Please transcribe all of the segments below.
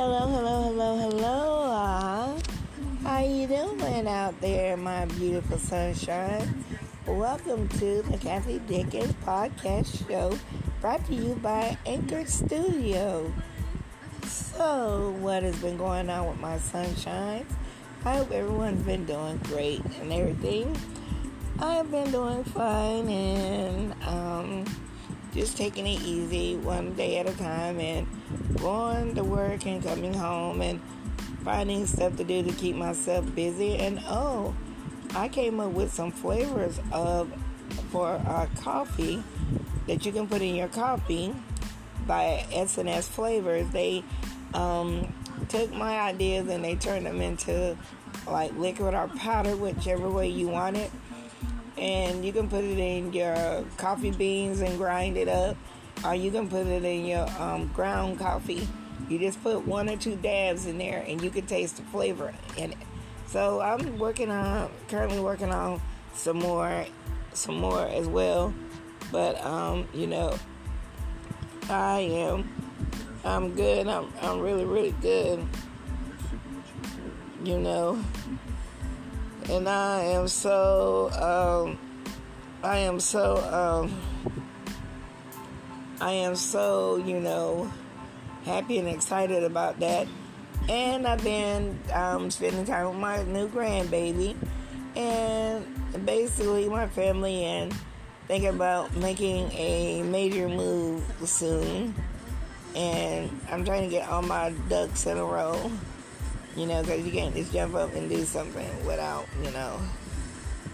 Hello, hello, hello, hello. Uh, how you doing out there, my beautiful sunshine? Welcome to the Kathy Dickens podcast show, brought to you by Anchor Studio. So, what has been going on with my sunshine? I hope everyone's been doing great and everything. I've been doing fine and um, just taking it easy one day at a time and going to work and coming home and finding stuff to do to keep myself busy. And oh, I came up with some flavors of for uh, coffee that you can put in your coffee by S&S Flavors. They um, took my ideas and they turned them into like liquid or powder, whichever way you want it and you can put it in your coffee beans and grind it up, or you can put it in your um, ground coffee. You just put one or two dabs in there, and you can taste the flavor in it. So I'm working on, currently working on some more, some more as well. But um, you know, I am, I'm good. I'm, I'm really, really good. You know and I am so um, I am so um, I am so you know happy and excited about that. And I've been um, spending time with my new grandbaby, and basically my family and thinking about making a major move soon. And I'm trying to get all my ducks in a row. You know, because you can't just jump up and do something without, you know,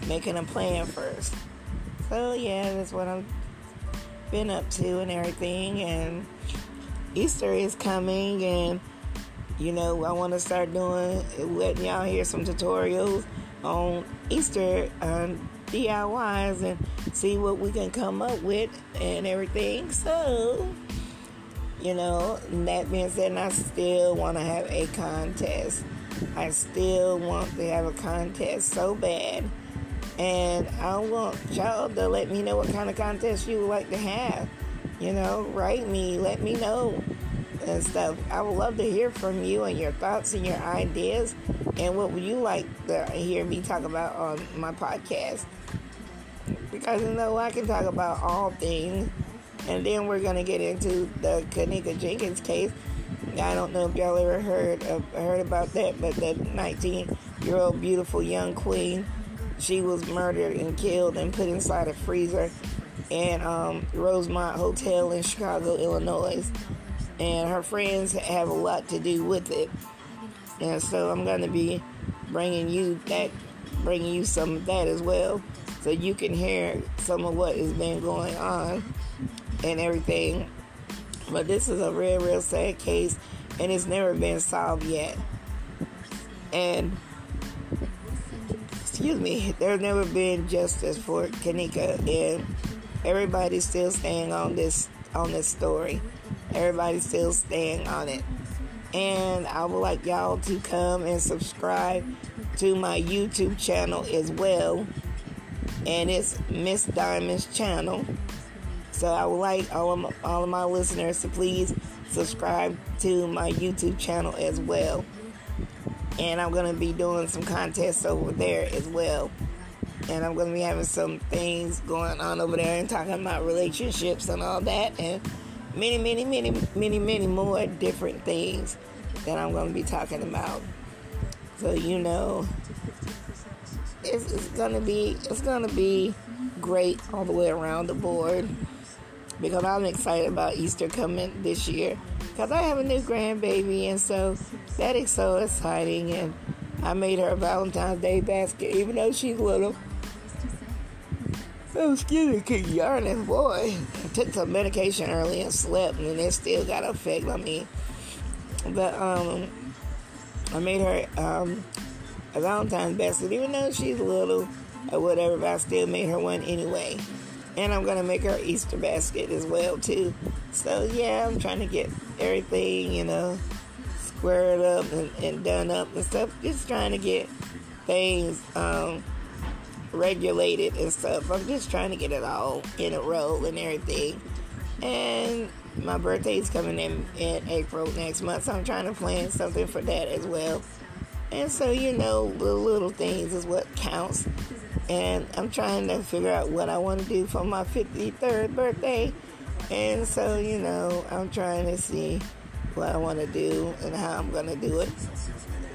making a plan first. So, yeah, that's what I've been up to and everything. And Easter is coming, and, you know, I want to start doing, letting y'all hear some tutorials on Easter um, DIYs and see what we can come up with and everything. So, you know, that being said, I still want to have a contest. I still want to have a contest so bad. And I want y'all to let me know what kind of contest you would like to have. You know, write me, let me know and stuff. I would love to hear from you and your thoughts and your ideas. And what would you like to hear me talk about on my podcast? Because you know, I can talk about all things and then we're gonna get into the Kenneka Jenkins case. I don't know if y'all ever heard of, heard about that, but the 19-year-old beautiful young queen, she was murdered and killed and put inside a freezer in um, Rosemont Hotel in Chicago, Illinois. And her friends have a lot to do with it. And so I'm gonna be bringing you that, bringing you some of that as well, so you can hear some of what has been going on and everything. But this is a real, real sad case, and it's never been solved yet. And excuse me, there's never been justice for Kenneka, and everybody's still staying on this on this story. Everybody's still staying on it. And I would like y'all to come and subscribe to my YouTube channel as well. And it's Miss Diamond's channel. So I would like all of my, all of my listeners to please subscribe to my YouTube channel as well. And I'm going to be doing some contests over there as well. And I'm going to be having some things going on over there and talking about relationships and all that. And many, many, many, many, many more different things that I'm going to be talking about. So, you know, it's, it's to be, it's to be great all the way around the board because I'm excited about Easter coming this year because I have a new grandbaby and so that is so exciting and I made her a Valentine's Day basket even though she's little. Oh, excuse me, keep yarning, boy. I took some medication early and slept, and it still got effect on me. But um, I made her um, a Valentine's basket, even though she's little or whatever. But I still made her one anyway and I'm gonna make her Easter basket as well too. So yeah, I'm trying to get everything you know squared up and, and done up and stuff. Just trying to get things um, regulated and stuff. I'm just trying to get it all in a row and everything. And my birthday's coming in in April next month, so I'm trying to plan something for that as well. And so, you know, the little things is what counts. And I'm trying to figure out what I want to do for my 53rd birthday. And so, you know, I'm trying to see what I want to do and how I'm going to do it.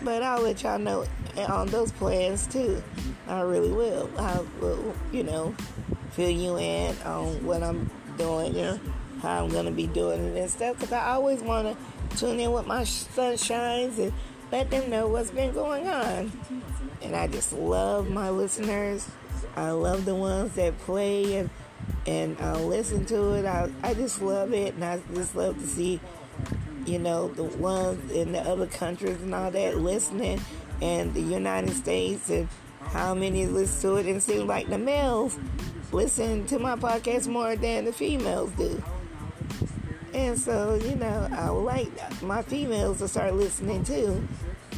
But I'll let y'all know on those plans too. I really will. I will, you know, fill you in on what I'm doing, know, how I'm going to be doing it and stuff. Because I always want to tune in with my sunshines and let them know what's been going on. And I just love my listeners. I love the ones that play and and uh, listen to it. I, I just love it, and I just love to see, you know, the ones in the other countries and all that listening, and the United States, and how many listen to it. And it seems like the males listen to my podcast more than the females do. And so, you know, I would like my females to start listening too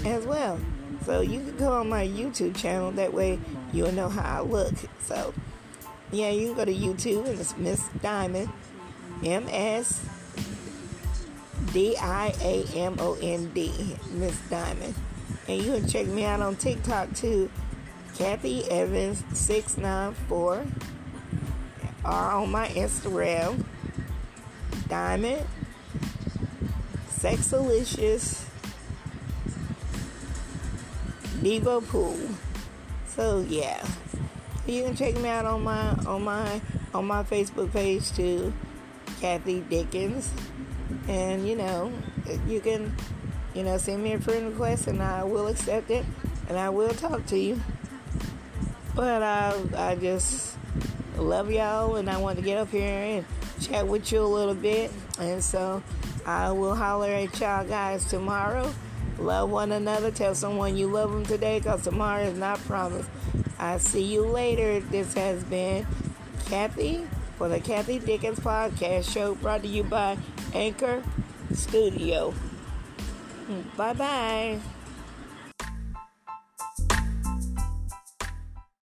as well. So you can go on my YouTube channel. That way you'll know how I look. So yeah, you can go to YouTube and it's Miss Diamond, M S D I A M O N D, Miss Diamond. And you can check me out on TikTok too, Kathy Evans six nine four, or on my Instagram, Diamond Sexalicious Diva Pool. So yeah, you can check me out on my on my on my Facebook page too, Kathy Dickens, and you know you can you know send me a friend request and I will accept it and I will talk to you. But I I just love y'all and I want to get up here and chat with you a little bit and so I will holler at y'all guys tomorrow. Love one another. Tell someone you love them today because tomorrow is not promised. I see you later. This has been Kathy for the Kathy Dickens Podcast Show brought to you by Anchor Studio. Hmm, bye bye.